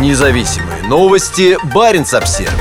Независимые новости. Барин обсерва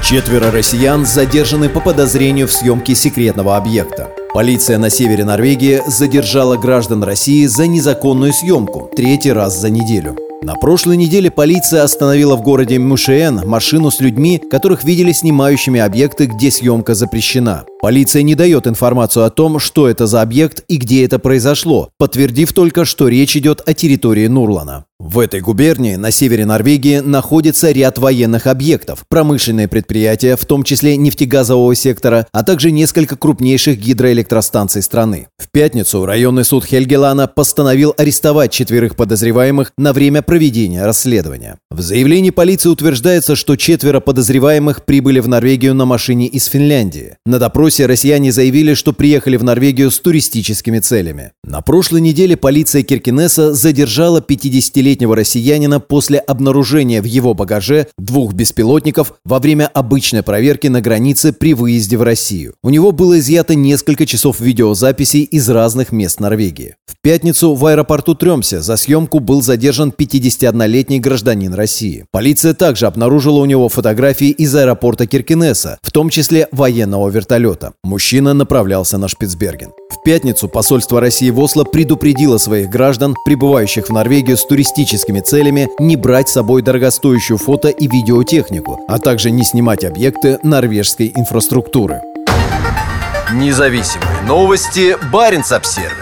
Четверо россиян задержаны по подозрению в съемке секретного объекта. Полиция на севере Норвегии задержала граждан России за незаконную съемку третий раз за неделю. На прошлой неделе полиция остановила в городе Мушиэн машину с людьми, которых видели снимающими объекты, где съемка запрещена. Полиция не дает информацию о том, что это за объект и где это произошло, подтвердив только, что речь идет о территории Нурлана. В этой губернии на севере Норвегии находится ряд военных объектов, промышленные предприятия, в том числе нефтегазового сектора, а также несколько крупнейших гидроэлектростанций страны. В пятницу районный суд Хельгелана постановил арестовать четверых подозреваемых на время проведения расследования. В заявлении полиции утверждается, что четверо подозреваемых прибыли в Норвегию на машине из Финляндии. На допросе россияне заявили, что приехали в Норвегию с туристическими целями. На прошлой неделе полиция Киркинесса задержала 50-летнего 30-летнего россиянина после обнаружения в его багаже двух беспилотников во время обычной проверки на границе при выезде в Россию. У него было изъято несколько часов видеозаписей из разных мест Норвегии. В пятницу в аэропорту Тремсе за съемку был задержан 51-летний гражданин России. Полиция также обнаружила у него фотографии из аэропорта Киркинесса, в том числе военного вертолета. Мужчина направлялся на Шпицберген. В пятницу посольство России в Осло предупредило своих граждан, прибывающих в Норвегию с туристическими целями, не брать с собой дорогостоящую фото и видеотехнику, а также не снимать объекты норвежской инфраструктуры. Независимые новости. Барин обсервис